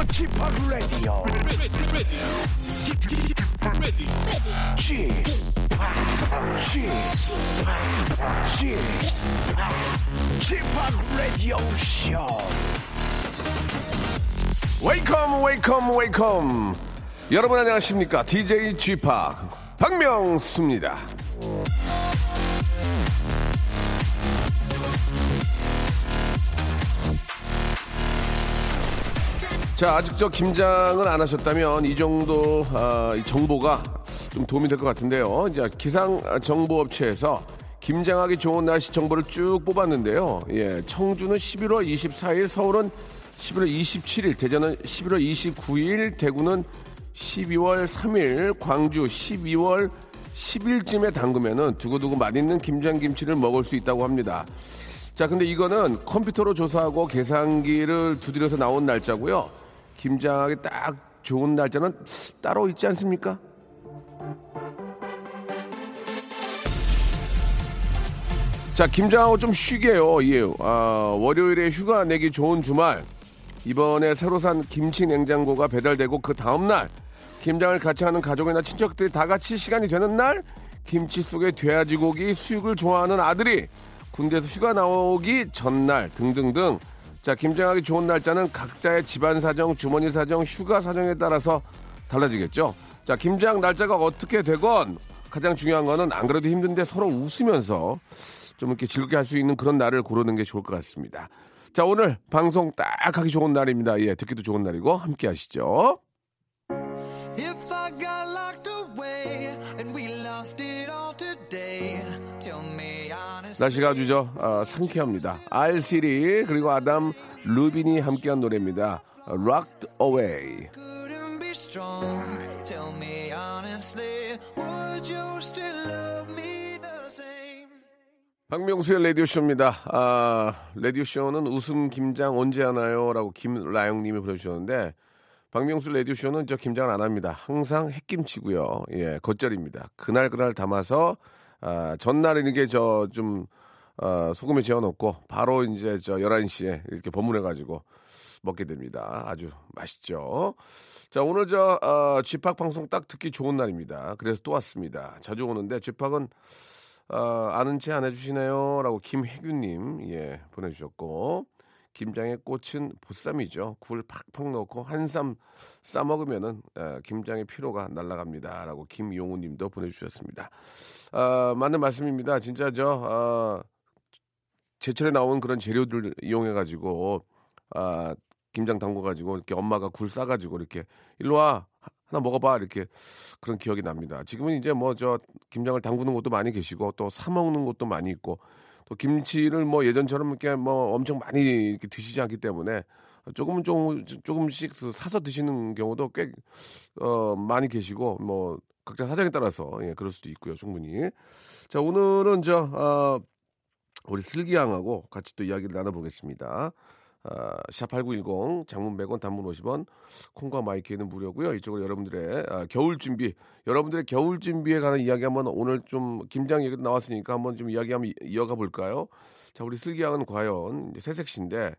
Radio. Chip, Chip, Chip Radio Show. Welcome, welcome, welcome. 여러분 안녕하십니까? DJ Chip 박명수입니다. 자, 아직 저 김장을 안 하셨다면 이 정도 아, 이 정보가 좀 도움이 될 것 같은데요. 이제 기상 정보 업체에서 김장하기 좋은 날씨 정보를 쭉 뽑았는데요. 예, 청주는 11월 24일, 서울은 11월 27일, 대전은 11월 29일, 대구는 12월 3일, 광주 12월 10일쯤에 담그면은 두고두고 맛있는 김장김치를 먹을 수 있다고 합니다. 자, 근데 이거는 컴퓨터로 조사하고 계산기를 두드려서 나온 날짜고요. 김장하기 딱 좋은 날짜는 따로 있지 않습니까? 자, 김장하고 좀 쉬게요. 예. 아, 월요일에 휴가 내기 좋은 주말. 이번에 새로 산 김치 냉장고가 배달되고 그 다음날 김장을 같이 하는 가족이나 친척들이 다 같이 시간이 되는 날 김치 속에 돼지고기 수육을 좋아하는 아들이 군대에서 휴가 나오기 전날 등등등 자 김장하기 좋은 날짜는 각자의 집안 사정 주머니 사정 휴가 사정에 따라서 달라지겠죠? 자 김장 날짜가 어떻게 되건 가장 중요한 거는 안 그래도 힘든데 서로 웃으면서 좀 이렇게 즐겁게 할 수 있는 그런 날을 고르는 게 좋을 것 같습니다. 자 오늘 방송 딱 하기 좋은 날입니다. 예 듣기도 좋은 날이고 함께 하시죠 날씨가 아주 저 아, 상쾌합니다. 알시리 그리고 아담 루빈이 함께한 노래입니다. Rocked Away. 박명수의 라디오 쇼입니다. 아, 라디오 쇼는 웃음 김장 언제 하나요?라고 김라영님이 보내주셨는데 박명수 라디오 쇼는 저 김장을 안 합니다. 항상 햇김치고요. 예, 겉절입니다. 그날 그날 담아서 아, 전날에 이게 저좀 어, 소금에 재워놓고 바로 이제 저 11시에 이렇게 버무려가지고 먹게 됩니다. 아주 맛있죠. 자, 오늘 저, 어, 쥐팍 방송 딱 듣기 좋은 날입니다. 그래서 또 왔습니다. 자주 오는데 쥐팍은 어, 아는 체안 해주시네요. 라고 김혜규님, 예, 보내주셨고, 김장의 꽃은 보쌈이죠. 굴 팍팍 넣고 한 쌈 싸먹으면은, 에, 김장의 피로가 날아갑니다. 라고 김용우 님도 보내주셨습니다. 아, 맞는 말씀입니다. 진짜 저, 어, 제철에 나온 그런 재료들 이용해가지고, 아, 김장 담궈가지고, 이렇게 엄마가 굴 싸가지고, 이렇게, 일로 와. 하나 먹어봐. 이렇게 그런 기억이 납니다. 지금은 이제 뭐 저 김장을 담그는 곳도 많이 계시고, 또 사 먹는 곳도 많이 있고, 또 김치를 뭐 예전처럼 이렇게 뭐 엄청 많이 이렇게 드시지 않기 때문에 조금은 조금, 조금씩 사서 드시는 경우도 꽤, 어, 많이 계시고, 뭐, 각자 사정에 따라서, 예, 그럴 수도 있고요, 충분히. 자, 오늘은 저, 어, 우리 슬기양하고 같이 또 이야기를 나눠보겠습니다. 아, 샵8910 장문 100원 단문 50원 콩과 마이크는 무료고요. 이쪽으로 여러분들의 아, 겨울 준비 여러분들의 겨울 준비에 관한 이야기 한번 오늘 좀 김장 얘기 나왔으니까 한번 좀 이야기 한번 이- 이어가 볼까요? 자, 우리 슬기양은 과연 새색시인데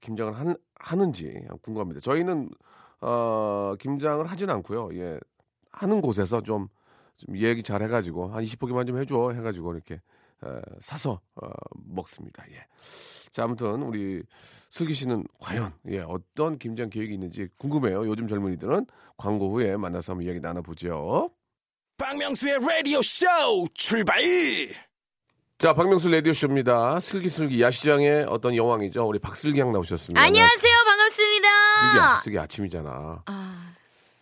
김장을 한, 하는지 궁금합니다. 저희는 어, 김장을 하진 않고요. 예. 하는 곳에서 좀, 좀 얘기 잘 해가지고 한 20포기만 좀 해줘 해가지고 이렇게 어, 사서 어, 먹습니다. 예. 자, 아무튼 우리 슬기 씨는 과연 예, 어떤 김장 계획이 있는지 궁금해요. 요즘 젊은이들은 광고 후에 만나서 한번 이야기 나눠보죠. 박명수의 라디오 쇼 출발! 자, 박명수 라디오 쇼입니다. 슬기슬기 야시장의 어떤 여왕이죠. 우리 박슬기 양 나오셨습니다. 안녕하세요. 반갑습니다. 슬기, 슬기 아침이잖아. 아,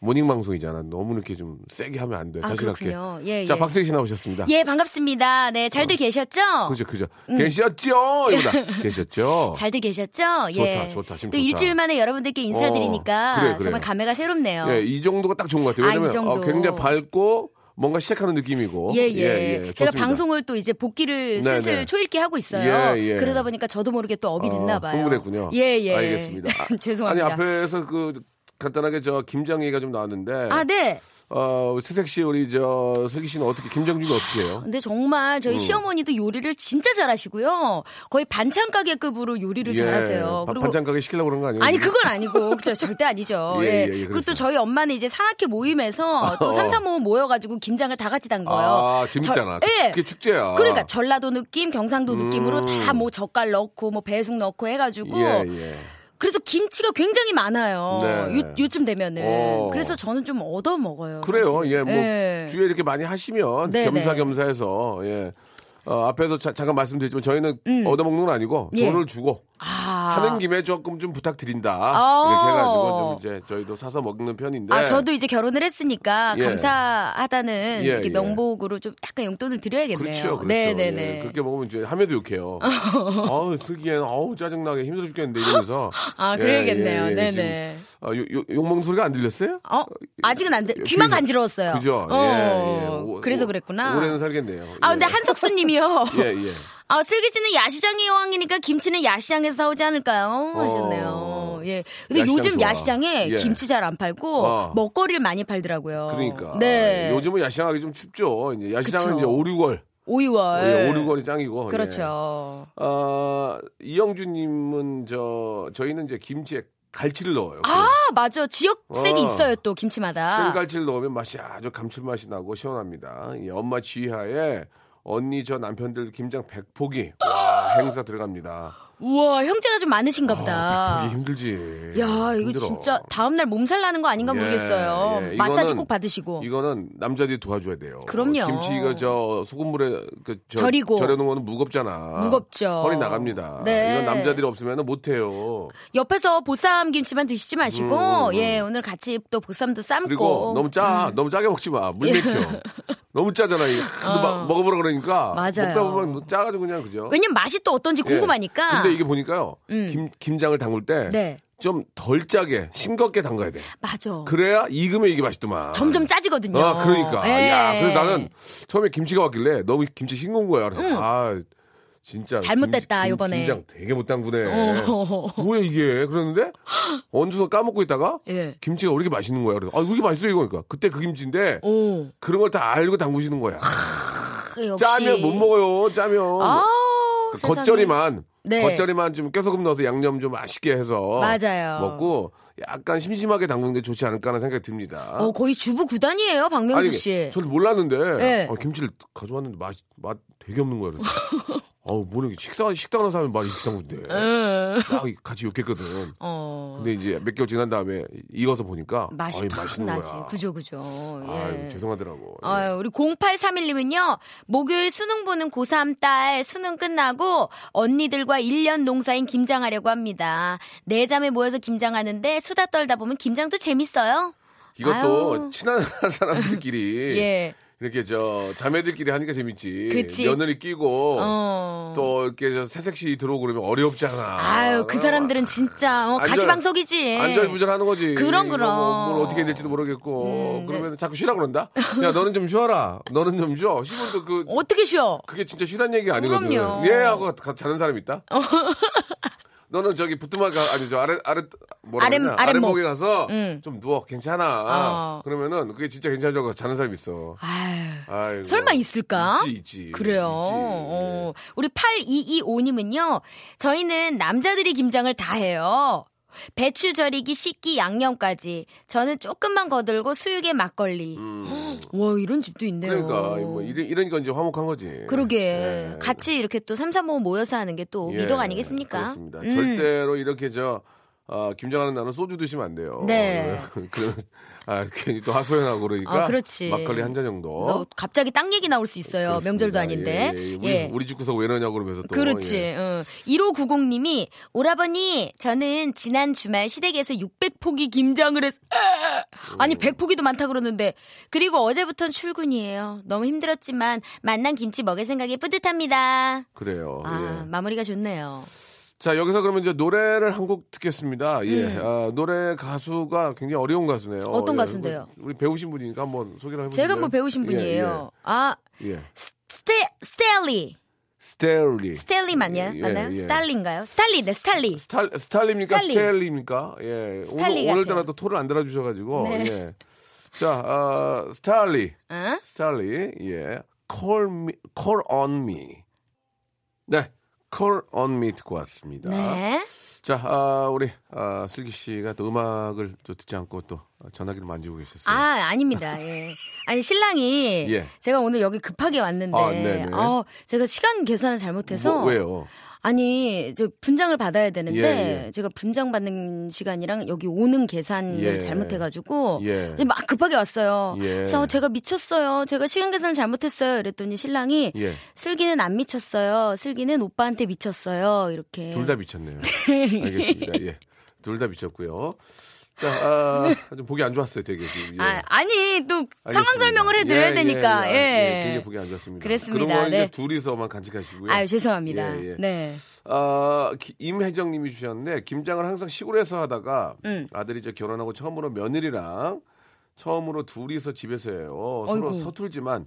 morning 방송이잖아. 너무 이렇게 좀 세게 하면 안 돼. 아, 다시 갈게. 그렇군요. 예, 자, 예. 박슬기 씨 나오셨습니다. 예, 반갑습니다. 네, 잘들 계셨죠? 그죠, 그죠. 계셨죠? 이거다. 계셨죠? 음. 잘들 계셨죠? 좋다, 예. 좋다. 지금 또 좋다. 일주일 만에 여러분들께 인사드리니까 어, 그래, 그래. 정말 감회가 새롭네요. 예, 이 정도가 딱 좋은 것 같아요. 아, 왜냐면 이 정도. 어, 굉장히 밝고 뭔가 시작하는 느낌이고. 예, 예. 제가 좋습니다. 방송을 또 이제 복귀를 네, 슬슬 네. 초읽기 하고 있어요. 예, 예. 그러다 보니까 저도 모르게 또 업이 됐나 어, 봐요. 흥분했군요. 예, 예. 알겠습니다. 아, 죄송합니다. 아니 앞에서 그 간단하게 저 김장 얘기가 좀 나왔는데 아, 네. 어, 세색 씨 우리 저 슬기 씨는 어떻게 김정중이 어떻게 해요? 근데 정말 저희 시어머니도 요리를 진짜 잘하시고요. 거의 반찬 가게급으로 요리를 잘하세요. 바- 반찬 가게 시키려고 그런 거 아니에요? 아니 그건 아니고 그죠 절대 아니죠. 예, 예, 예, 예, 그리고. 또 저희 엄마는 이제 산악회 모임에서 또 삼삼오오 모여가지고 김장을 다 같이 담 거예요. 아, 재밌잖아. 절- 예. 그게 축제야. 그러니까 전라도 느낌, 경상도 느낌으로 음. 다뭐 젓갈 넣고 뭐 배숙 넣고 해가지고 예, 예. 그래서 김치가 굉장히 많아요. 네. 요, 요쯤 되면은 어. 그래서 저는 좀 얻어 먹어요. 그래요. 사실. 예, 뭐 예. 주위에 이렇게 많이 하시면 네, 겸사겸사해서 예. 어, 앞에도 자- 잠깐 말씀드렸지만 저희는 얻어먹는 건 아니고 음. 예. 돈을 주고 아. 하는 김에 조금 좀 부탁드린다. 아. 이렇게 해가지고 좀 이제 저희도 사서 먹는 편인데. 아, 저도 이제 결혼을 했으니까 예. 감사하다는 예, 이렇게 예. 명목으로 좀 약간 용돈을 드려야겠네요. 그렇죠, 그렇죠. 네네네. 예, 그렇게 먹으면 이제 하면도 욕해요. 아우 슬기엔 아우 짜증나게 힘들어 죽겠는데 이러면서. 아, 예, 그래야겠네요. 예, 예, 네네. 어, 욕, 욕- 욕먹는 소리가 안 들렸어요? 어? 아직은 안 돼. 귀만 간지러웠어요. 그죠? 어, 예, 예. 오- 그래서 오- 그랬구나. 올해는 살겠네요. 아, 근데 예. 한석수 님이요. 예, 예. 아, 슬기 씨는 야시장이 여왕이니까 김치는 야시장에서 사오지 않을까요? 어. 하셨네요. 예. 근데 야시장 요즘 좋아. 야시장에 예. 김치 잘 안 팔고 어. 먹거리를 많이 팔더라고요. 그러니까. 네. 요즘은 야시장하기 좀 춥죠. 이제 야시장은 그쵸. 이제 5, 6월. 5, 6월. 예, 5, 6월이 짱이고. 예. 그렇죠. 어, 이영주님은 저, 저희는 이제 김치에 갈치를 넣어요. 아, 맞아. 지역색이 어. 있어요, 또 김치마다. 생갈치를 넣으면 맛이 아주 감칠맛이 나고 시원합니다. 이 엄마 지하에 언니 저 남편들 김장 100포기 와 행사 들어갑니다. 우와, 형제가 좀 많으신가 보다. 100포기 힘들지. 야, 이거 힘들어. 진짜 다음날 몸살 나는 거 아닌가 예, 모르겠어요. 예. 마사지 꼭 받으시고. 이거는 남자들이 도와줘야 돼요. 그럼요. 김치 이거 저 소금물에 그 저, 절이고. 절여놓은 거는 무겁잖아. 무겁죠. 허리 나갑니다. 네. 이건 남자들이 없으면 못해요. 옆에서 보쌈 김치만 드시지 마시고, 음. 예, 오늘 같이 또 보쌈도 삶고. 그리고 너무 짜, 너무 짜게 먹지 마. 물 맥혀. 너무 짜잖아. 이거 하도 막 먹어보라 그러니까. 어. 맞아요. 먹다 보면 뭐 짜가지고 그냥 그죠. 왜냐면 맛이 또 어떤지 예. 궁금하니까. 근데 이게 보니까요. 김, 김장을 담글 때. 네. 좀덜 짜게, 싱겁게 담가야 돼. 맞아. 그래야 익으면 이게 맛있더만. 점점 짜지거든요. 아, 그러니까. 예. 야, 그래서 나는 처음에 김치가 왔길래 너무 김치 싱거운 거야. 그래서 아, 진짜. 잘못됐다, 김- 요번에. 김장 되게 못 담그네. 어. 뭐야, 이게. 그러는데, 얹어서 까먹고 있다가, 예. 김치가 왜 이렇게 맛있는 거야. 그래서, 아, 왜 이렇게 맛있어, 이거. 그러니까. 그때 그 김치인데, 오. 그런 걸 다 알고 담그시는 거야. 그 역시. 짜면 못 먹어요, 짜면. 아우, 그. 겉절이만, 네. 겉절이만 좀 깨소금 넣어서 양념 좀 맛있게 해서. 맞아요. 먹고, 약간 심심하게 담그는 게 좋지 않을까 하는 생각이 듭니다. 어, 거의 주부 구단이에요, 박명수 씨. 저는 몰랐는데 네. 아, 김치를 가져왔는데 맛, 맛 되게 없는 거야. 그래서 어우, 뭐는 식사 식당하는 사람이 맛 이렇게 담근데. 막 같이 욕했거든. 어. 근데 이제 몇 개월 지난 다음에 익어서 보니까 맛이 탁 맛있는 나지. 거야. 그죠, 그죠. 아유, 예. 죄송하더라고. 예. 아유, 우리 0831님은요, 목요일 수능 보는 고3 딸 수능 끝나고 언니들과 1년 농사인 김장하려고 합니다. 네 자매 모여서 김장하는데 수다 떨다 보면 김장도 재밌어요. 이것도 아유. 친한 사람들끼리 예. 이렇게 저 자매들끼리 하니까 재밌지. 그치. 며느리 끼고 어. 또 이렇게 저 새색시 들어오고 그러면 어렵잖아. 아유, 그 사람들은 진짜 어, 가시방석이지. 안절부절하는 거지. 그럼, 그럼. 뭐, 뭘 어떻게 해야 될지도 모르겠고. 음, 그러면 자꾸 쉬라 그런다. 야 너는 좀 쉬어라. 너는 좀 쉬어. 쉬면 또그 어떻게 쉬어? 그게 진짜 쉬란 얘기가 아니거든. 그럼요. 예 하고 가- 자는 사람 있다. 너는 저기 부뚜막 가 아니 저 아래 아래 뭐라 아랫- 그러냐 아랫목. 아랫목에 가서 응. 좀 누워 괜찮아. 어. 그러면은 그게 진짜 괜찮다고 자는 사람 있어. 아유. 설마 있을까? 있지 있지. 그래요. 있지. 예. 어. 우리 8225님은요, 저희는 남자들이 김장을 다 해요. 배추 절이기, 씻기, 양념까지. 저는 조금만 거들고 수육에 막걸리. 와, 이런 집도 있네요. 음. 그러니까 뭐 이런 이런 건 이제 화목한 거지. 그러게. 예. 같이 이렇게 또 삼삼오오 모여서 하는 게또 예, 미덕 아니겠습니까? 그렇습니다. 음. 절대로 이렇게 저 어, 김장하는 날은 소주 드시면 안 돼요. 네. 그런 아, 괜히 또 하소연하고 그러니까 아, 그렇지. 막걸리 한 잔 정도. 너 갑자기 땅 얘기 나올 수 있어요. 그렇습니다. 명절도 아닌데. 예, 예. 우리, 예. 우리 집 구석 왜 이러냐고 그러면서 또. 그렇지. 예. 어. 1590님이 오라버니 저는 지난 주말 시댁에서 600포기 김장을 했. 아니 100포기도 많다 그러는데 그리고 어제부턴 출근이에요. 너무 힘들었지만 맛난 김치 먹을 생각에 뿌듯합니다. 그래요. 아 예. 마무리가 좋네요. 자, 여기서 그러면 이제 노래를 한 곡 듣겠습니다. 예. 음. 아, 노래 가수가 굉장히 어려운 가수네요. 어떤 예. 가수인데요? 우리 배우신 분이니까 한번 소개를 해보실래요? 제가 뭐 배우신 분이에요. 아 예. 예. 스테 스텔리 스텔리. 스텔리 맞냐? 예, 맞나요? 예. 스탈리인가요? 스탈리 네 스탈리. 스탈, 스탈리입니까? 스탈리. 스텔리입니까? 예. 스탈리 오늘, 오늘따라. 또 토를 안 달아주셔가지고. 네. 예. 자, 어, 스타일리. 응? 스타일리. 예. Call me, call on me. 네. Call on me 듣고 왔습니다. 네. 자, 아, 우리 아, 슬기 씨가 또 음악을 또 듣지 않고 또 전화기를 만지고 계셨어요. 아, 아닙니다. 예. 아니, 신랑이 예. 제가 오늘 여기 급하게 왔는데, 아, 네네. 어, 제가 시간 계산을 잘못해서. 뭐, 왜요? 아니, 저 분장을 받아야 되는데, 예, 예. 제가 분장 받는 시간이랑 여기 오는 계산을 예. 잘못해가지고, 예. 막 급하게 왔어요. 예. 그래서 제가 미쳤어요. 제가 시간 계산을 잘못했어요. 이랬더니 신랑이, 예. 슬기는 안 미쳤어요. 슬기는 오빠한테 미쳤어요. 이렇게. 둘 다 미쳤네요. 알겠습니다. 예. 둘 다 미쳤고요. 자, 아, 좀 보기 안 좋았어요, 되게. 지금. 예. 아, 아니, 또 상황. 설명을 해드려야 예, 되니까, 예, 예. 예, 굉장히 보기 안 좋았습니다. 그랬습니다. 그런 거 이제 네. 둘이서만 간직하시고요. 아유, 죄송합니다. 예, 예. 네. 아, 기- 임혜정 님이 주셨는데 김장을 항상 시골에서 하다가 음. 아들이 이제 결혼하고 처음으로 며느리랑 처음으로 둘이서 집에서 해요. 서로 어이구. 서툴지만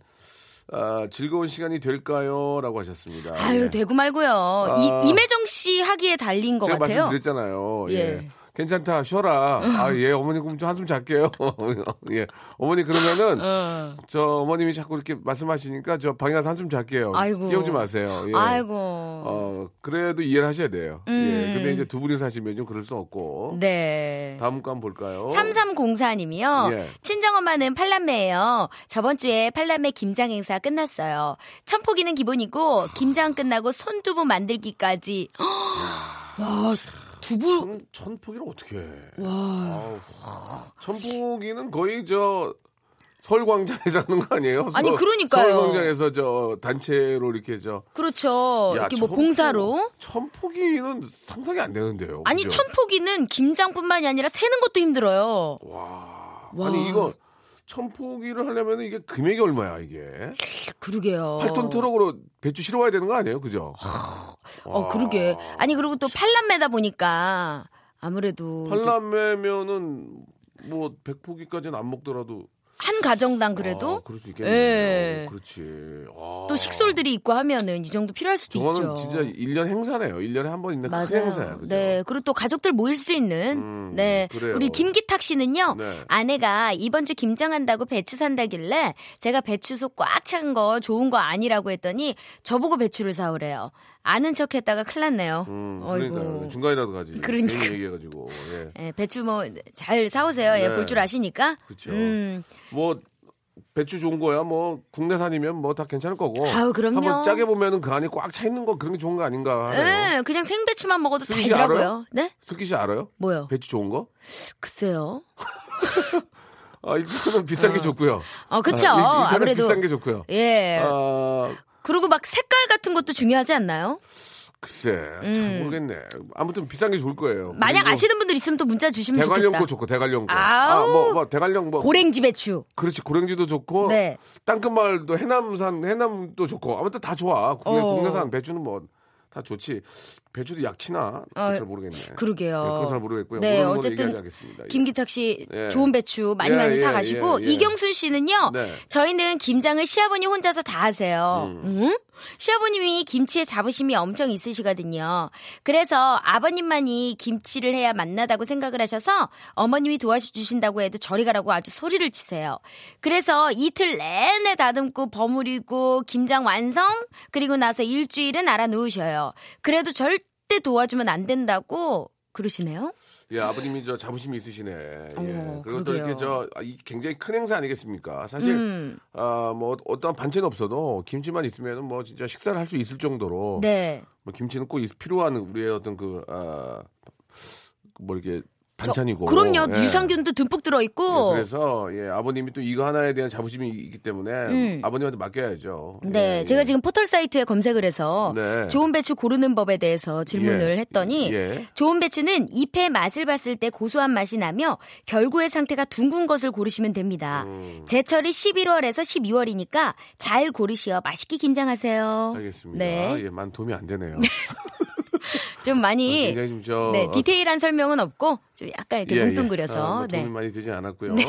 아, 즐거운 시간이 될까요?라고 하셨습니다. 아유, 예. 되고 말고요. 이, 임혜정 씨 하기에 달린 것 제가 같아요. 말씀드렸잖아요. 예. 예. 괜찮다, 쉬어라. 아, 예, 어머니 그럼 좀 한숨 잘게요. 예. 어머니 그러면은, 어. 저 어머님이 자꾸 이렇게 말씀하시니까 저 방에 가서 한숨 잘게요. 아이고. 깨우지 마세요. 예. 아이고. 어, 그래도 이해를 하셔야 돼요. 음. 예. 근데 이제 두 분이 사시면 좀 그럴 수 없고. 네. 다음 거 한번 볼까요? 3304님이요. 예. 친정엄마는 팔남매예요. 저번 주에 팔남매 김장 행사 끝났어요. 천포기는 기본이고 김장 끝나고 손두부 만들기까지. 와, 두부. 천, 천포기를 어떻게 해? 와. 아우, 천포기는 거의 저 서울광장에서 하는 거 아니에요? 아니, 서- 그러니까요. 서울광장에서 저 단체로 이렇게 저 그렇죠. 야, 이렇게 뭐 천포- 봉사로. 천포기는 상상이 안 되는데요. 아니, 그죠? 천포기는 김장뿐만이 아니라 세는 것도 힘들어요. 와. 와. 아니 이거 천포기를 하려면 이게 금액이 얼마야 이게? 그러게요. 8톤 트럭으로 배추 실어 와야 되는 거 아니에요, 그죠? 어, 그러게. 아니, 그리고 또 팔남매다 보니까 아무래도 팔남매면은 뭐 백포기까지는 안 먹더라도 한 가정당 그래도 아, 그럴 수 있겠네요. 예. 그렇지. 아. 또 식솔들이 있고 하면은 이 정도 필요할 수도 저거는 있죠. 진짜 1년 행사네요. 1년에 한 번 있는 큰 맞아요. 행사야. 그죠? 네. 그리고 또 가족들 모일 수 있는. 음, 네. 그래요. 우리 김기탁 씨는요. 네. 아내가 이번 주 김장한다고 배추 산다길래 제가 배추소 꽉찬 거 좋은 거 아니라고 했더니 저보고 배추를 사오래요. 아는 척 했다가 큰일 났네요. 음. 그러니까 중간이라도 가지. 그러니까. 얘기해가지고. 예. 예, 배추 뭐 잘 사오세요. 예, 네. 볼줄 아시니까. 그쵸. 음. 뭐 배추 좋은 거야. 뭐 국내산이면 뭐 다 괜찮을 거고. 아유, 그럼요. 한번 짜게 보면은 그 안에 꽉 차 있는 거 그런 게 좋은 거 아닌가 하네요. 예, 그냥 생배추만 먹어도 있더라고요. 알아요? 네? 슬기 씨 알아요? 뭐요? 배추 좋은 거? 글쎄요. 아, 일단은 비싼 게 좋고요. 어, 그쵸. 아, 일- 일단은 아무래도. 비싼 게 좋고요. 예. 아, 그리고 막 색깔 같은 것도 중요하지 않나요? 글쎄, 잘 모르겠네. 아무튼 비싼 게 좋을 거예요. 음. 만약 아시는 분들 있으면 또 문자 주시면 대관령 좋겠다. 거 좋고 대관령 거. 아우. 아, 뭐, 뭐 대관령 뭐 고랭지 배추. 그렇지 고랭지도 좋고 네. 땅끝마을도 해남산 해남도 좋고 아무튼 다 좋아. 국내, 어. 국내산 배추는 뭐 다 좋지. 배추도 약치나 어, 잘 모르겠네. 그러게요. 네, 그건 잘 모르겠고요. 네, 어쨌든. 예. 김기탁 씨 예. 좋은 배추 많이 예, 많이 예, 사가시고 예, 예. 이경순 씨는요. 네. 저희는 김장을 시아버님 혼자서 다 하세요. 응? 시아버님이 김치에 자부심이 엄청 있으시거든요. 그래서 아버님만이 김치를 해야 맛나다고 생각을 하셔서 어머님이 도와주신다고 해도 저리 가라고 아주 소리를 치세요. 그래서 이틀 내내 다듬고 버무리고 김장 완성 그리고 나서 일주일은 알아 놓으셔요. 그래도 절대 도와주면 안 된다고 그러시네요. 예, 아버님이 저 자부심이 있으시네. 예. 어, 그리고 또 그러게요. 이렇게 저 아, 이 굉장히 큰 행사 아니겠습니까? 사실 음. 아, 뭐 어떠한 반찬 없어도 김치만 있으면 뭐 진짜 식사를 할 수 있을 정도로 네. 뭐 김치는 꼭 있- 필요한 우리의 어떤 그 아, 뭐 이렇게 반찬이고. 그럼요. 예. 유산균도 듬뿍 들어 있고. 예, 그래서 예, 아버님이 또 이거 하나에 대한 자부심이 있기 때문에 음. 아버님한테 맡겨야죠. 네, 예, 제가 예. 지금 포털 사이트에 검색을 해서 네. 좋은 배추 고르는 법에 대해서 질문을 예. 했더니 예. 좋은 배추는 잎의 맛을 봤을 때 고소한 맛이 나며 결구의 상태가 둥근 것을 고르시면 됩니다. 음. 제철이 11월에서 12월이니까 잘 고르시어 맛있게 김장하세요. 알겠습니다. 네, 예, 만 도움이 안 되네요. 좀 많이 굉장히 좀 저, 네, 디테일한 설명은 없고 좀 약간 이렇게 예, 예. 뭉뚱그려서 아, 뭐 네. 많이 되지 않았고요. 예.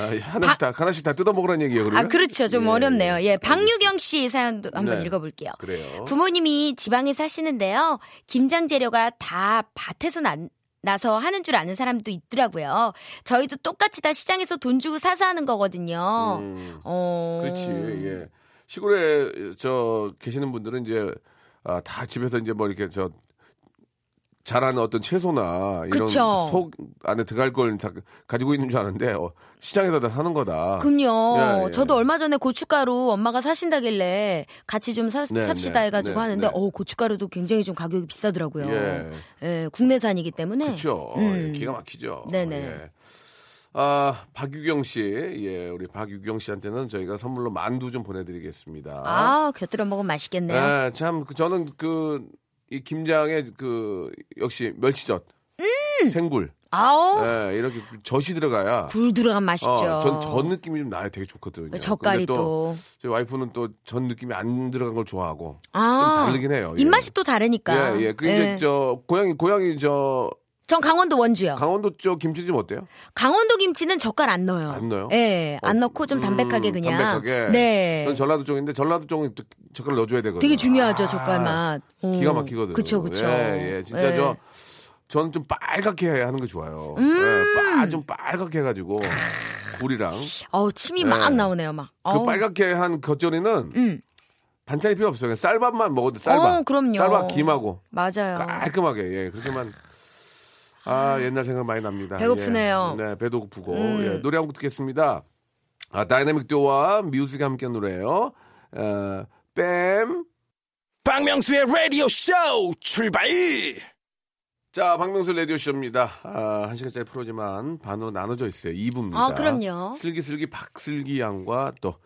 아, 하나씩 다, 하나씩 다 뜯어먹으라는 얘기예요, 그러면? 아, 그렇죠. 좀 예, 어렵네요. 예, 예. 박유경 씨 사연도 한번 네. 읽어볼게요. 그래요. 부모님이 지방에 사시는데요. 김장 재료가 다 밭에서 난, 나서 하는 줄 아는 사람도 있더라고요. 저희도 똑같이 다 시장에서 돈 주고 사서 하는 거거든요. 음. 어. 그렇지. 예. 시골에 저 계시는 분들은 이제 아, 다 집에서 이제 뭐 이렇게 저 자라는 어떤 채소나 이런 그쵸. 속 안에 들어갈 걸 다 가지고 있는 줄 아는데 어, 시장에서 다 사는 거다. 그럼요. 예, 예. 저도 얼마 전에 고춧가루 엄마가 사신다길래 같이 좀 사, 네, 삽시다 네, 해가지고 네, 하는데 네. 어 고춧가루도 굉장히 좀 가격이 비싸더라고요. 예. 예, 국내산이기 때문에. 그렇죠. 음. 기가 막히죠. 네네. 예. 아, 박유경 씨, 예, 우리 박유경 씨한테는 저희가 선물로 만두 좀 보내드리겠습니다. 아, 곁들여 먹으면 맛있겠네요. 예, 참, 그 저는 그, 이 김장에 그, 역시 멸치젓, 음! 생굴, 아우, 예, 이렇게 젖이 들어가야. 굴 들어간 맛있죠. 어, 전전 느낌이 좀 나야 되게 좋거든요. 젓갈이 근데 또. 저희 와이프는 또 전 느낌이 안 들어간 걸 좋아하고 아, 좀 다르긴 해요. 예. 입맛이 또 다르니까. 예, 예. 그 이제 예. 저 고양이 고양이 저 전 강원도 원주요. 강원도 쪽 김치 좀 어때요? 강원도 김치는 젓갈 안 넣어요. 안 넣어요? 예, 안 어, 넣고 좀 담백하게 음, 그냥. 담백하게. 네. 전 전라도 쪽인데 전라도 쪽은 또 젓갈 넣어줘야 되거든요. 되게 중요하죠, 아, 젓갈 맛. 오. 기가 막히거든요. 그쵸, 그쵸. 예, 예. 진짜 예. 저 저는 좀 빨갛게 하는 거 좋아요. 음. 예, 빠, 좀 빨갛게 해가지고 굴이랑 어우, 침이 예. 막 나오네요, 막. 그 어우. 빨갛게 한 겉절이는 음. 반찬이 필요 없어요. 그냥 쌀밥만 먹어도 쌀밥. 어, 그럼요. 쌀밥 김하고 맞아요. 깔끔하게 예 그렇게만 아 옛날 생각 많이 납니다. 배고프네요. 예. 네 배도 고프고 음. 예, 노래 한 곡 듣겠습니다. 아 다이나믹 듀오와 뮤직이 함께 노래요. 어, 뺨. 박명수의 라디오 쇼 출발! 자, 박명수 라디오쇼입니다. 아, 한 시간짜리 프로지만 반으로 나눠져 있어요. 2부입니다. 아, 그럼요. 슬기슬기 박슬기 양과 또 아,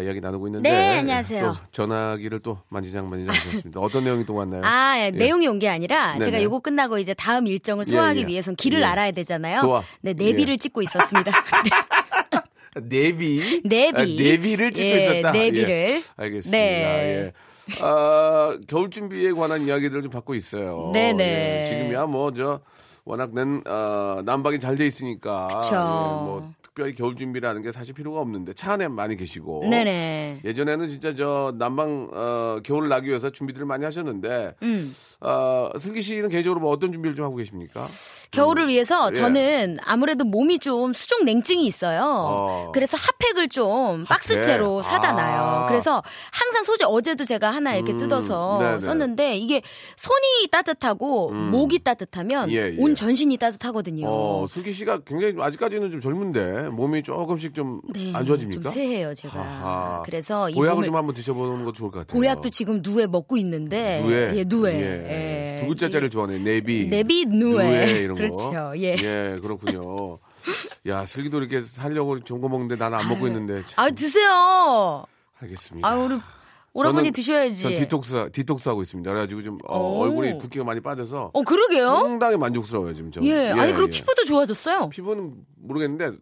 이야기 나누고 있는데. 네, 안녕하세요. 또 전화기를 또 만지작 만지작 하셨습니다. 어떤 내용이 또 왔나요? 아, 예. 내용이 온 게 아니라 네네. 제가 요거 끝나고 이제 다음 일정을 소화하기 예, 예. 위해선 길을 예. 알아야 되잖아요. 소화. 네, 내비를 예. 찍고 있었습니다. 내비. 내비. 아, 내비를 찍고 예, 있었다. 내비를. 예, 알겠습니다. 네. 예. 아, 겨울 준비에 관한 이야기들을 좀 받고 있어요. 네네. 예, 지금이야 뭐저 워낙 난 어, 난방이 잘 돼 있으니까. 예, 뭐 특별히 겨울 준비라는 게 사실 필요가 없는데 차 안에 많이 계시고 네네. 예전에는 진짜 저 난방 어, 겨울 나기 위해서 준비들을 많이 하셨는데 음. 어, 슬기 씨는 개인적으로 뭐 어떤 준비를 좀 하고 계십니까? 겨울을 위해서 예. 저는 아무래도 몸이 좀 수족 냉증이 있어요. 어. 그래서 핫팩을 좀 박스채로 핫팩? 사다 아. 놔요. 그래서 항상 소재 어제도 제가 하나 이렇게 음, 뜯어서 네네. 썼는데 이게 손이 따뜻하고 목이 따뜻하면 예, 예. 온 전신이 따뜻하거든요. 어, 슬기 씨가 굉장히 아직까지는 좀 젊은데 몸이 조금씩 좀안 네, 좋아집니까? 좀 쇠해요, 제가. 아하. 그래서 이 보약을 좀 한번 드셔보는 것도 좋을 것 같아요. 보약도 지금 누에 먹고 있는데 누에. 예, 누에. 예. 예. 두 글자짜리를 좋아하네. 네비. 네비 누에. 이런 거. 그렇죠. 예. 예, 그렇군요. 야, 슬기도 이렇게 살려고 좋은 거 먹는데 나는 안 먹고 있는데. 참, 아, 드세요. 알겠습니다. 아, 우리 오라버니 드셔야지. 전 디톡스, 디톡스 하고 있습니다. 그래가지고 좀 어, 오. 얼굴이 붓기가 많이 빠져서 어, 그러게요. 상당히 만족스러워요, 지금. 저는. 예. 아니, 그리고 예. 피부도 좋아졌어요. 피부는 모르겠는데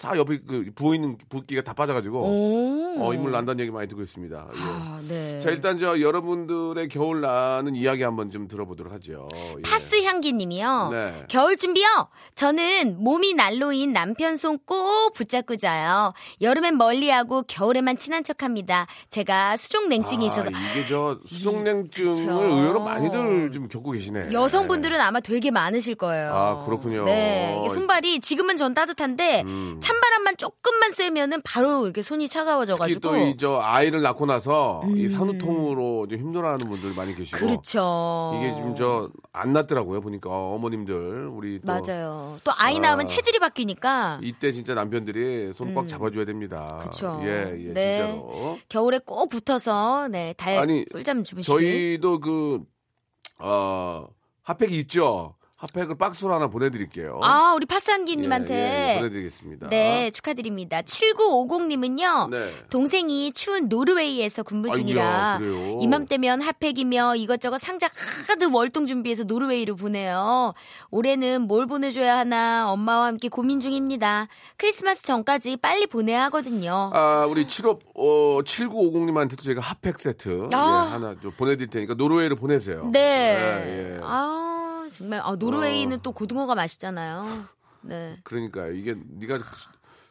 사 옆에 그 부어있는 붓기가 다 빠져가지고 오. 어, 인물 난다는 얘기 많이 듣고 있습니다. 예. 아, 네. 자 일단 저 여러분들의 겨울 나는 이야기 한번 좀 들어보도록 하죠. 예. 파스 향기 님이요. 네. 겨울 준비요. 저는 몸이 난로인 남편 손 꼭 붙잡고 자요. 여름엔 멀리하고 겨울에만 친한 척합니다. 제가 수족 냉증이 아, 있어서 이게 저 수족냉증을 그쵸. 의외로 많이들 좀 겪고 계시네. 여성분들은 아마 되게 많으실 거예요. 아, 그렇군요. 네. 이게 손발이 지금은 전 따뜻한데 음. 찬바람만 조금만 쐬면은 바로 이렇게 손이 차가워져 특히 가지고 또이 저 아이를 낳고 나서 이 산후통으로 좀 힘들어하는 분들 많이 계시고 음. 그렇죠. 이게 지금 저 안 낫더라고요 보니까 어 머님들 우리 또 맞아요. 또 아이 아. 낳으면 체질이 바뀌니까 이때 진짜 남편들이 손 꽉 잡아줘야 됩니다. 음. 그쵸. 예, 예, 네. 진짜로. 겨울에 꼭 붙어서 네, 달 아니, 꿀잠 주무시길. 저희도 그, 어, 핫팩이 있죠? 핫팩을 박스로 하나 보내드릴게요. 아, 우리 파스한기님한테. 예, 예, 보내드리겠습니다. 네, 축하드립니다. 7950님은요. 네. 동생이 추운 노르웨이에서 근무 중이라 그래요? 이맘때면 핫팩이며 이것저것 상자 하드 월동 준비해서 노르웨이로 보내요. 올해는 뭘 보내줘야 하나 엄마와 함께 고민 중입니다. 크리스마스 전까지 빨리 보내야 하거든요. 아, 우리 75, 어, 7950님한테도 저희가 핫팩 세트 아. 예, 하나 좀 보내드릴 테니까 노르웨이로 보내세요. 네. 예, 예. 아, 정말 아, 노르웨이는 어. 또 고등어가 맛있잖아요. 네. 그러니까 이게 네가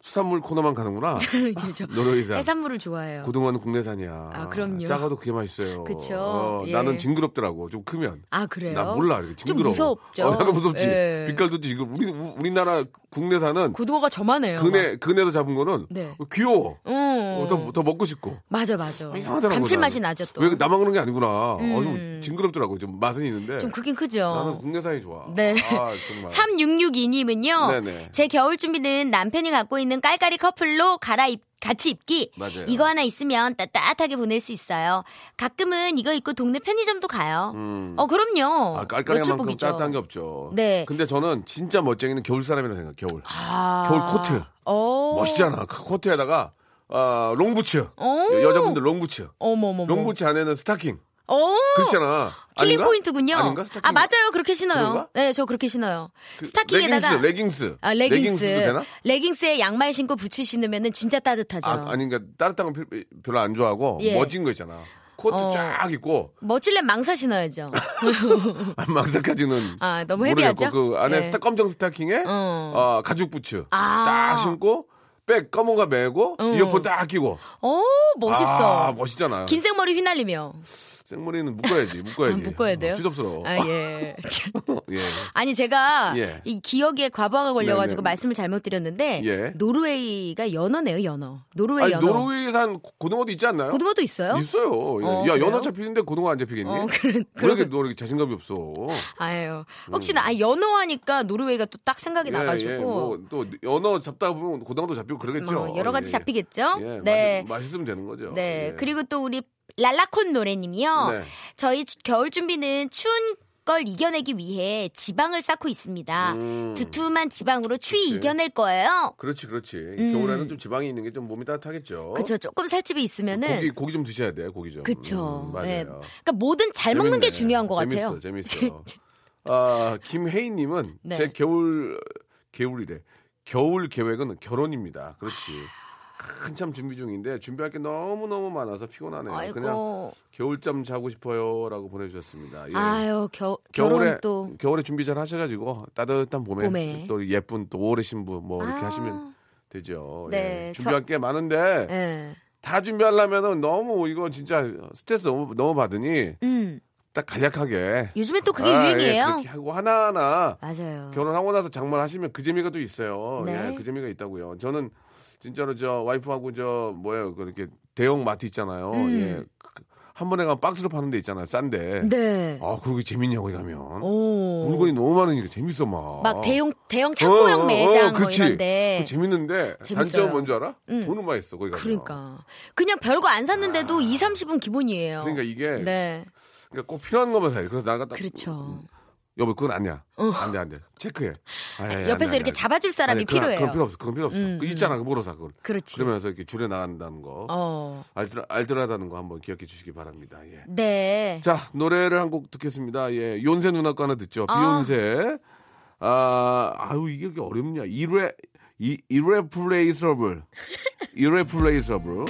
수산물 코너만 가는구나. 저 노르웨이산. 해산물을 좋아해요. 고등어는 국내산이야. 아, 그럼요. 작아도 그게 맛있어요. 그쵸. 어, 예. 나는 징그럽더라고. 좀 크면. 아 그래요? 나 몰라. 이렇게 좀 징그러워. 무섭죠. 어, 약간 무섭지. 예. 빛깔도 지금 우리 우- 우리나라 국내산은 구두가 저만해요. 그네 그네도 잡은 거는 네. 귀여워. 응. 어, 더, 더 먹고 싶고. 맞아 맞아. 이상하더라고. 감칠맛이. 나죠 또. 왜 나만 그런 게 아니구나. 어, 음. 좀 징그럽더라고. 좀 맛은 있는데. 좀 크긴 크죠. 나는 국내산이 좋아. 네. 아, 정말. 3662님은요. 네네. 제 겨울 준비는 남편이 갖고 있는 깔깔이 커플로 갈아입 같이 입기. 맞아요. 이거 하나 있으면 따뜻하게 보낼 수 있어요. 가끔은 이거 입고 동네 편의점도 가요. 음. 어 그럼요. 아, 깔깔이만큼. 따뜻한 게 없죠. 네. 근데 저는 진짜 멋쟁이는 겨울 사람이라고 생각해. 겨울. 아. 겨울 코트. 어. 멋있잖아. 그 코트에다가 아, 롱부츠. 어. 여자분들 롱부츠. 어머머머. 롱부츠 안에는 스타킹. 어. 그렇잖아. killing 아닌가? 포인트군요. 아닌가? 스타킹. 아 맞아요. 그렇게 신어요. 그런가? 네, 저 그렇게 신어요. 그 스타킹에다가 레깅스, 레깅스. 아, 레깅스. 되나? 레깅스에 양말 신고 부츠 신으면은 진짜 따뜻하죠. 아, 아닌가 따뜻한 거 별- 별로 안 좋아하고 예. 멋진 거 있잖아. 코트 어. 쫙 입고 멋질래 망사 신어야죠. 망사까지는 아, 너무 heavy하죠? 그 안에 예. 스타 검정 스타킹에 어. 어, 가죽 부츠 아. 딱 신고 백 검은 거 메고 어. 이어폰 딱 끼고 오, 멋있어. 아, 멋있잖아. 긴 생머리 휘날리며. 생머리는 묶어야지, 묶어야지. 아, 묶어야 돼요? 어, 추접스러워. 아, 예. 예. 아니, 제가 예. 이 기억에 과부하가 걸려가지고 네네. 말씀을 잘못 드렸는데, 예. 노르웨이가 연어네요, 연어. 노르웨이 아니, 연어. 노르웨이산 고등어도 있지 않나요? 고등어도 있어요? 있어요. 예. 어, 야, 그래요? 연어 잡히는데 고등어 안 잡히겠니? 어, 그래, 왜 그러 이렇게 자신감이 없어? 아유. 혹시나, 아, 연어 하니까 노르웨이가 또 딱 생각이 예, 나가지고. 예, 뭐, 또 연어 잡다 보면 고등어도 잡히고 그러겠죠. 뭐 여러 가지. 잡히겠죠? 예, 네. 맛있, 맛있 으면 되는 거죠. 네. 예. 그리고 또 우리 랄라콘 노래님이요. 네. 저희 주- 겨울 준비는 추운 걸 이겨내기 위해 지방을 쌓고 있습니다. 음. 두툼한 지방으로 추위 그치. 이겨낼 거예요. 그렇지, 그렇지. 음. 겨울에는 좀 지방이 있는 게 좀 몸이 따뜻하겠죠. 그쵸. 조금 살집이 있으면은. 고기, 고기 좀 드셔야 돼, 고기 좀. 그쵸. 음, 맞아요. 네. 그러니까 뭐든 잘 먹는 게 재밌네. 중요한 것 재밌어, 같아요. 재밌어. 아, 김혜인님은 네. 제 겨울, 겨울이래. 겨울 계획은 결혼입니다. 그렇지. 한참 준비 중인데 준비할 게 너무 너무 많아서 피곤하네요. 그냥 아이고. 겨울잠 자고 싶어요라고 보내주셨습니다. 예. 아유, 겨, 겨울에 또. 겨울에 준비 잘 하셔가지고 따뜻한 봄에, 봄에. 또 예쁜 또 오래 신부 뭐 이렇게 아. 하시면 되죠. 네, 예. 준비할 게 많은데 예. 다 준비하려면은 너무 이거 진짜 스트레스 너무, 너무 받으니 음. 딱 간략하게 요즘에 또 그게 아, 예, 유행이에요. 그렇게 하고 하나하나 맞아요. 결혼하고 나서 장만하시면 그 재미가 또 있어요. 네. 예, 그 재미가 있다고요. 저는 진짜로 저 와이프하고 저 뭐예요 그렇게 대형 마트 있잖아요. 음. 예. 그- 한 번에 가면 박스로 파는 데 있잖아요. 싼데. 네. 아, 그러게 재밌냐고 거기 가면. 오. 물건이 너무 많으니까 재밌어 막. 막 대형 대형 창고형 어, 어, 매장 어, 뭐. 이런데 재밌는데 재밌어요. 단점은 뭔지 알아? 음. 돈은 많이 써 거기 가면. 그러니까 그냥 별거 안 샀는데도 2, 30은 기본이에요. 아. 그러니까 이게 네. 그러니까 꼭 필요한 것만 사야 돼. 그래서 나가 딱 그렇죠. 여보 그건 아니야. 어. 안 돼, 안 돼. 체크해. 아, 돼, 옆에서 안 돼, 이렇게 안 돼. 잡아줄 사람이 아니, 그건- 필요해요. 그건 필요 없어. 그건 필요 없어. 음, 그 음. 있잖아. 그 뭐로 사 그걸. 그렇지. 그러면서 이렇게 줄여 나간다는 거. 어. 알뜰, 알뜰하다는 거 한번 기억해 주시기 바랍니다. 예. 네. 자, 노래를 한 곡 듣겠습니다. 예. 요새 누나 거 하나 듣죠. 아. 비욘세. 아, 아유, 이게 그렇게 어렵냐. 이레, 이, irreplaceable. irreplaceable.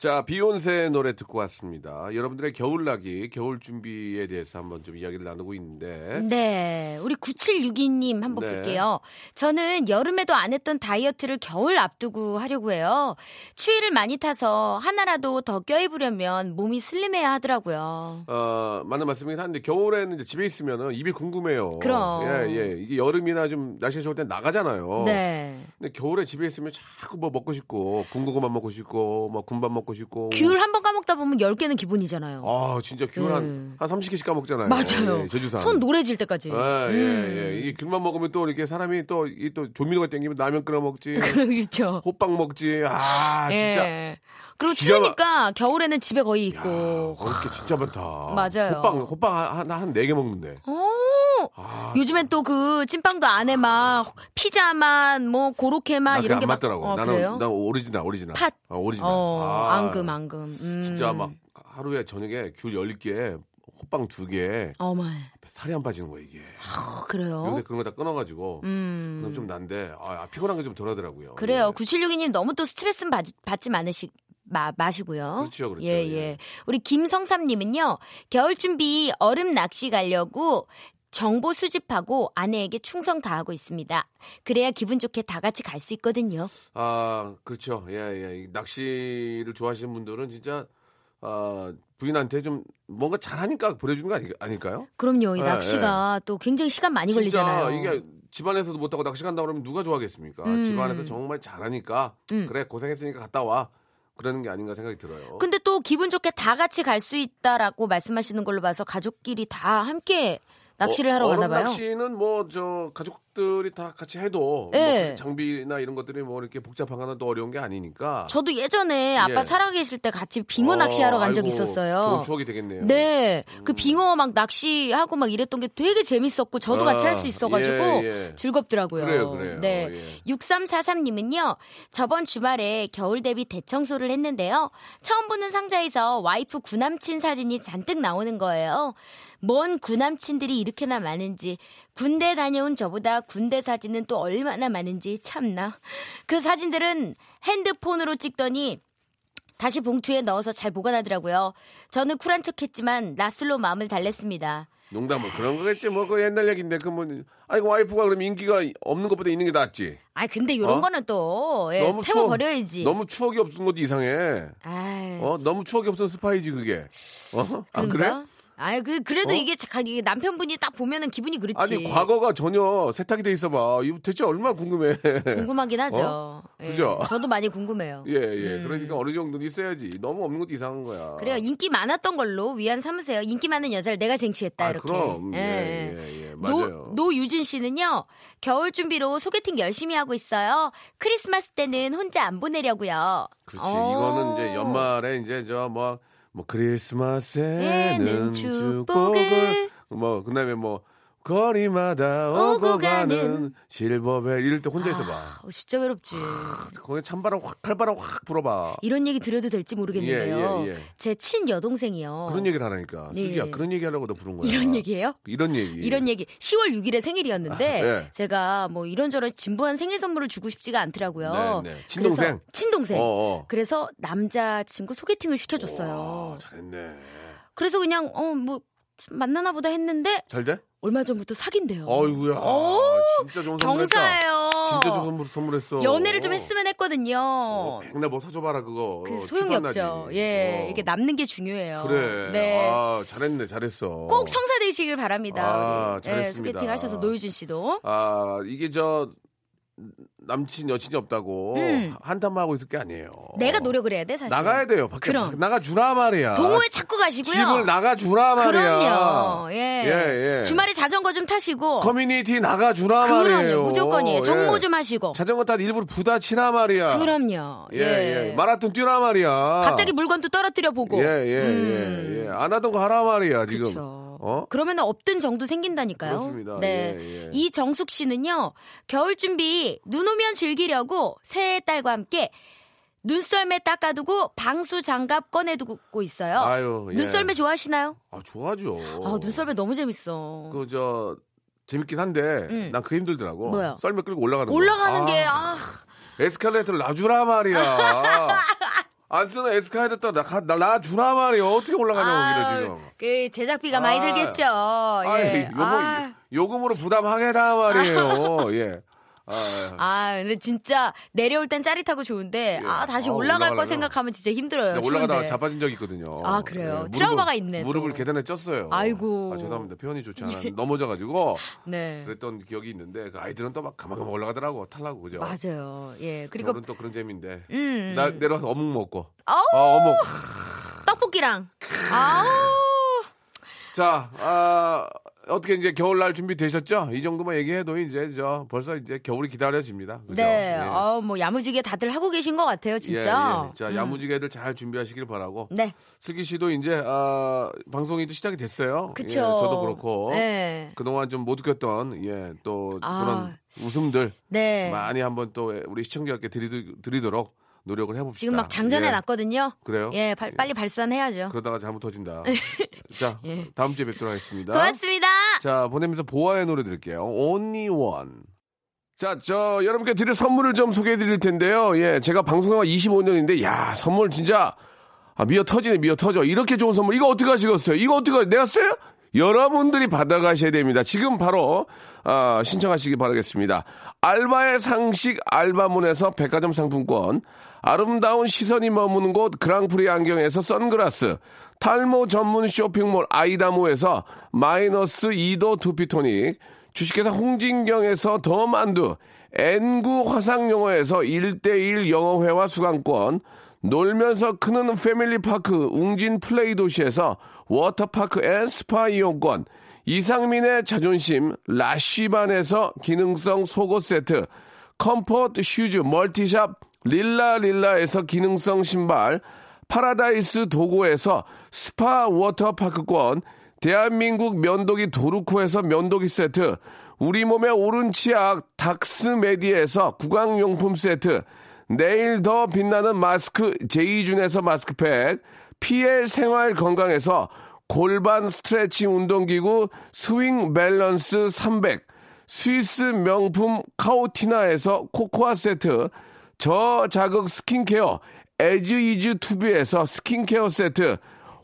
자, 비욘세의 노래 듣고 왔습니다. 여러분들의 겨울나기, 겨울 준비에 대해서 한번 좀 이야기를 나누고 있는데. 네. 우리 9762님 한번 네. 볼게요. 저는 여름에도 안 했던 다이어트를 겨울 앞두고 하려고 해요. 추위를 많이 타서 하나라도 더 껴입으려면 몸이 슬림해야 하더라고요. 어, 맞는 말씀이긴 한데 겨울에는 이제 집에 있으면은 입이 궁금해요. 그럼. 예, 예. 이게 여름이나 좀 날씨가 좋을 땐 나가잖아요. 네. 근데 겨울에 집에 있으면 자꾸 뭐 먹고 싶고 군고구마 먹고 싶고 뭐 군밥 먹고 싶고 귤 한 번 까먹다 보면 10개는 기본이잖아요. 아, 진짜 귤 네. 한, 한 30개씩 까먹잖아요. 맞아요. 예, 제주산. 손 노래질 때까지. 예, 음. 예, 예. 이게 귤만 먹으면 또 이렇게 사람이 또, 이 또 조미료가 땡기면 라면 끓여 먹지. 그렇죠. 호빵 먹지. 아, 진짜. 예. 그리고 막- 추우니까 겨울에는 집에 거의 있고. 야, 먹을 게 진짜 많다. 맞아요. 호빵, 호빵 한, 한, 네 개 먹는데. 어. 아, 요즘엔 또 그 찐빵도 안에 막 피자 맛 뭐 고로케 맛 나 이런 안 게 막- 많더라고. 어, 나는, 그래요? 난 오리지널, 오리지널. 팥. 어, 오리지널. 어, 아, 앙금 앙금. 음. 진짜 막 하루에 저녁에 귤 10개, 호빵 2개, 어머. 살이 안 빠지는 거야, 이게. 어, 그래요. 요새 그런 거 다 끊어가지고. 음. 그럼 좀 난데, 아, 피곤한 게 좀 덜 하더라고요. 그래요. 예. 9762님 너무 또 스트레스 받, 받지 않으시 마, 마시고요. 그렇죠, 그렇죠. 예, 예. 예. 우리 김성삼님은요, 겨울 준비 얼음 낚시 가려고 정보 수집하고 아내에게 충성 다하고 있습니다. 그래야 기분 좋게 다 같이 갈 수 있거든요. 아, 그렇죠. 예, 예. 이 낚시를 좋아하시는 분들은 진짜 아, 부인한테 좀 뭔가 잘하니까 보내주는 거 아니, 아닐까요? 그럼요. 이 예, 낚시가 또 굉장히 시간 많이 걸리잖아요. 이게 집안에서도 못하고 낚시 간다 그러면 누가 좋아하겠습니까? 음. 집안에서 정말 잘하니까 음. 그래 고생했으니까 갔다 와 그러는 게 아닌가 생각이 들어요. 근데 또 기분 좋게 다 같이 갈 수 있다라고 말씀하시는 걸로 봐서 가족끼리 다 함께 낚시를 어, 하러 가나 봐요. 낚시는 뭐 저 가족 들이 다 같이 해도 예. 뭐 장비나 이런 것들이 뭐 이렇게 복잡한 거는 또 어려운 게 아니니까. 저도 예전에 아빠 예. 살아계실 때 같이 빙어 어, 낚시하러 간 적이 있었어요. 좋은 추억이 되겠네요. 네. 음. 그 빙어 막 낚시하고 막 이랬던 게 되게 재밌었고 저도 아, 같이 할 수 있어가지고 예, 예. 즐겁더라고요. 그래요, 그래요. 네. 예. 6343님은요, 저번 주말에 겨울 대비 대청소를 했는데요. 처음 보는 상자에서 와이프 구남친 사진이 잔뜩 나오는 거예요. 뭔 구남친들이 이렇게나 많은지, 군대 다녀온 저보다 군대 사진은 또 얼마나 많은지 참나. 그 사진들은 핸드폰으로 찍더니 다시 봉투에 넣어서 잘 보관하더라고요. 저는 쿨한 척 했지만 낯설로 마음을 달랬습니다. 농담을 그런 거겠지 뭐 그 옛날 얘기인데 그뭐 아이고 와이프가 그럼 인기가 없는 것보다 있는 게 낫지. 아 근데 이런 어? 거는 또 예, 너무 추억- 태워버려야지. 너무 추억이 없은 것도 이상해. 아, 어 너무 추억이 없은 스파이지 그게. 어? 안 그래? 그런가? 아, 그 그래도 어? 이게 자- 이게 남편분이 딱 보면은 기분이 그렇지. 아니 과거가 전혀 세탁이 돼 있어봐. 이거 대체 얼마나 궁금해. 궁금하긴 하죠. 어? 예, 그죠? 저도 많이 궁금해요. 예, 예. 그러니까 어느 정도는 있어야지. 너무 없는 것도 이상한 거야. 그래요. 인기 많았던 걸로 위안 삼으세요. 인기 많은 여자를 내가 쟁취했다 아, 이렇게. 그럼. 예, 예. 예, 예. 맞아요. 노, 노유진 씨는요, 겨울 준비로 소개팅 열심히 하고 있어요. 크리스마스 때는 혼자 안 보내려고요. 그렇지. 어. 이거는 이제 연말에 이제 저 뭐 뭐 크리스마스에는 에는 축복을. 축복을 뭐 그다음에 뭐 거리마다 오고 가는 실버벨 이럴 때 혼자 있어봐. 어, 진짜 외롭지. 거기 찬바람 확 칼바람 확 불어봐. 이런 얘기 드려도 될지 모르겠는데요. 예, 예, 예. 제 친 여동생이요. 그런 얘기를 하라니까. 네. 슬기야 그런 얘기 하려고 너 부른 거야. 이런 얘기예요? 이런 얘기. 이런 얘기 10월 6일에 생일이었는데 아, 네. 제가 뭐 이런저런 진부한 생일 선물을 주고 싶지가 않더라고요. 네, 네. 친동생? 친동생. 어, 어. 그래서 남자 친구 소개팅을 시켜줬어요. 와, 잘했네. 그래서 그냥 어뭐 만나나 보다 했는데 잘 돼? 얼마 전부터 사귄대요. 어이구야. 오, 진짜 좋은. 경사예요. 진짜 좋은 선물 선물 했어. 연애를 좀 했으면 했거든요. 어, 백날 뭐 사줘봐라 그거. 그 어, 소용이 없죠. 나지. 예, 어. 이게 남는 게 중요해요. 그래. 네. 아 잘했네, 잘했어. 꼭 성사되시길 바랍니다. 아, 우리. 잘했습니다. 예, 소개팅 하셔서 노유진 씨도. 아 이게 저 남친 여친이 없다고 음. 한탄만 하고 있을 게 아니에요. 내가 노력을 해야 돼, 사실. 나가야 돼요. 밖에 그럼. 나가 주라 말이야. 동호회 찾고 가시고요. 집을 나가 주라 말이야. 그럼요. 예. 예, 예. 주말에 자전거 좀 타시고. 커뮤니티 나가 주라 말이에요. 그럼요. 무조건이에요. 정모 예. 좀 하시고. 자전거 타 일부러 부닥치라 말이야. 그럼요. 예, 예. 마라톤 뛰라 말이야. 갑자기 물건도 떨어뜨려 보고. 예, 예, 음. 예, 예. 안 하던 거 하라 말이야, 지금. 그쵸. 어? 그러면 없던 정도 생긴다니까요. 그렇습니다. 네. 예, 예. 이정숙 씨는요, 겨울 준비, 눈 오면 즐기려고 새해 딸과 함께 눈썰매 닦아두고 방수 장갑 꺼내두고 있어요. 아유, 예. 눈썰매 좋아하시나요? 아, 좋아하죠. 아, 눈썰매 너무 재밌어. 그, 저, 재밌긴 한데, 음. 난그 힘들더라고. 뭐요? 썰매 끌고 올라가는 거. 올라가는 아, 게, 아, 에스컬레이터를 놔주라 말이야. 안 쓰는 나, 나, 놔주라 말이야. 어떻게 올라가냐고, 아, 기를 지금. 그 제작비가 많이 아. 들겠죠. 아이, 예. 요거, 아. 요금으로 부담하게라 말이에요. 예. 아, 아, 근데 진짜 내려올 땐 짜릿하고 좋은데 아 다시 아, 올라갈 거. 생각하면 진짜 힘들어요. 올라가다가. 자빠진 적이 있거든요. 아, 그래요? 무릎을- 트라우마가 있네, 무릎을 또. 계단에 쪘어요. 아이고. 아, 죄송합니다. 표현이 좋지 않아. 넘어져가지고 네. 그랬던 기억이 있는데 그 아이들은 또 막 가만가만 올라가더라고 탈라고 그죠? 맞아요. 예. 그리고 또 그런 재미인데. 음. 나 내려와서 어묵 먹고. 아우, 아 어묵. 떡볶이랑 아우 자, 아, 어떻게 이제 겨울날 준비 되셨죠? 이 정도만 얘기해도 이제 저 벌써 이제 겨울이 기다려집니다. 그죠? 네. 예. 어, 뭐 야무지게 다들 하고 계신 것 같아요, 진짜. 예, 예. 자, 야무지게들 잘 준비하시길 바라고. 네. 슬기 씨도 이제 아, 방송이 또 시작이 됐어요. 그쵸. 예, 저도 그렇고. 네. 그동안 좀못 웃겼던 예, 또 아. 그런 웃음들 네. 많이 한번 또 우리 시청자께 드리, 드리도록 노력을 해봅시다. 지금 막 장전해 예. 놨거든요. 그래요? 예, 발- 빨리 발산해야죠. 그러다가 잘못 터진다. 자, 예. 다음 주에 뵙도록 하겠습니다. 고맙습니다. 자, 보내면서 보아의 노래 들을게요. Only One. 자, 저, 여러분께 드릴 선물을 좀 소개해 드릴 텐데요. 예, 제가 방송한 25년인데, 야, 선물 진짜, 아, 미어 터지네, 미어 터져. 이렇게 좋은 선물, 이거 어떻게 하시겠어요? 이거 어떻게, 내가 써요? 여러분들이 받아가셔야 됩니다. 지금 바로, 아, 신청하시기 바라겠습니다. 알바의 상식 알바문에서 백화점 상품권, 아름다운 시선이 머무는 곳 그랑프리 안경에서 선글라스, 탈모 전문 쇼핑몰 아이다모에서 마이너스 2도 두피토닉, 주식회사 홍진경에서 더 만두, N구 화상영어에서 1대1 영어회화 수강권, 놀면서 크는 패밀리파크 웅진 플레이 도시에서 워터파크 and 스파 이용권, 이상민의 자존심 라쉬반에서 기능성 속옷 세트, 컴포트 슈즈 멀티샵 릴라릴라에서 기능성 신발, 파라다이스 도고에서 스파 워터파크권, 대한민국 면도기 도루코에서 면도기 세트, 우리 몸의 오른 치약 닥스메디에서 구강용품 세트, 내일 더 빛나는 마스크 제이준에서 마스크팩, PL 생활 건강에서 골반 스트레칭 운동기구 스윙 밸런스 300, 스위스 명품 카오티나에서 코코아 세트, 저자극 스킨케어 As Is To Be에서 스킨케어 세트,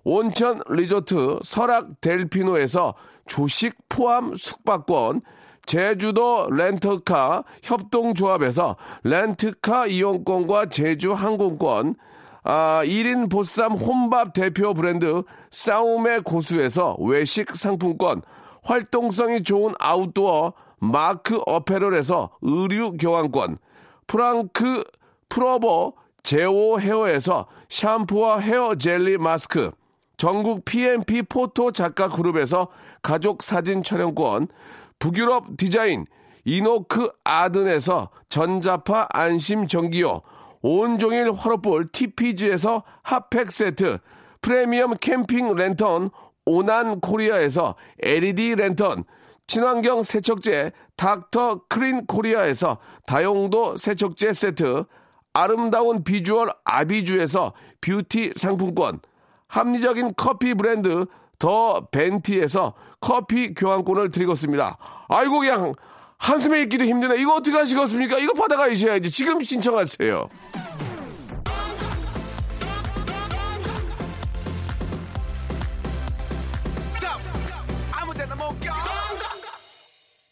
온천 리조트 설악 델피노에서 조식 포함 숙박권, 제주도 렌터카 협동조합에서 렌트카 이용권과 제주 항공권, 아, 1인 보쌈 혼밥 대표 브랜드 싸움의 고수에서 외식 상품권, 활동성이 좋은 아웃도어 마크 어페럴에서 의류 교환권, 프랑크 프로보 제오 헤어에서 샴푸와 헤어 젤리 마스크, 전국 PMP 포토 작가 그룹에서 가족 사진 촬영권, 북유럽 디자인 이노크 아든에서 전자파 안심 전기요, 온종일 화로볼 TPG에서 핫팩 세트, 프리미엄 캠핑 랜턴 오난 코리아에서 LED 랜턴, 친환경 세척제 닥터 크린 코리아에서 다용도 세척제 세트, 아름다운 비주얼 아비주에서 뷰티 상품권, 합리적인 커피 브랜드 더 벤티에서 커피 교환권을 드리겠습니다. 아이고 그냥 한숨에 읽기도 힘드네. 이거 어떻게 하시겠습니까? 이거 받아가셔야지. 지금 신청하세요.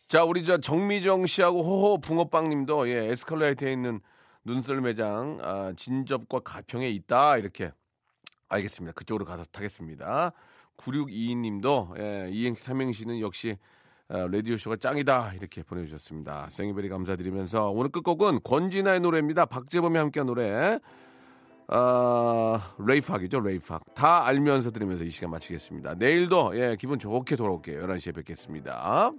자, 우리 저 정미정 씨하고 호호 붕어빵 님도 예, 에스컬레이터에 있는 눈썰 매장 아, 진접과 가평에 있다 이렇게 알겠습니다. 그쪽으로 가서 타겠습니다. 9622님도 예, 이행시 삼행시는 역시 아, 라디오 쇼가 짱이다 이렇게 보내주셨습니다. 생이베리 감사드리면서 오늘 끝곡은 권진아의 노래입니다. 박재범이 함께한 노래 아, 레이팍이죠 레이팍 다 알면서 들으면서 이 시간 마치겠습니다. 내일도 예, 기분 좋게 돌아올게요. 11시에 뵙겠습니다.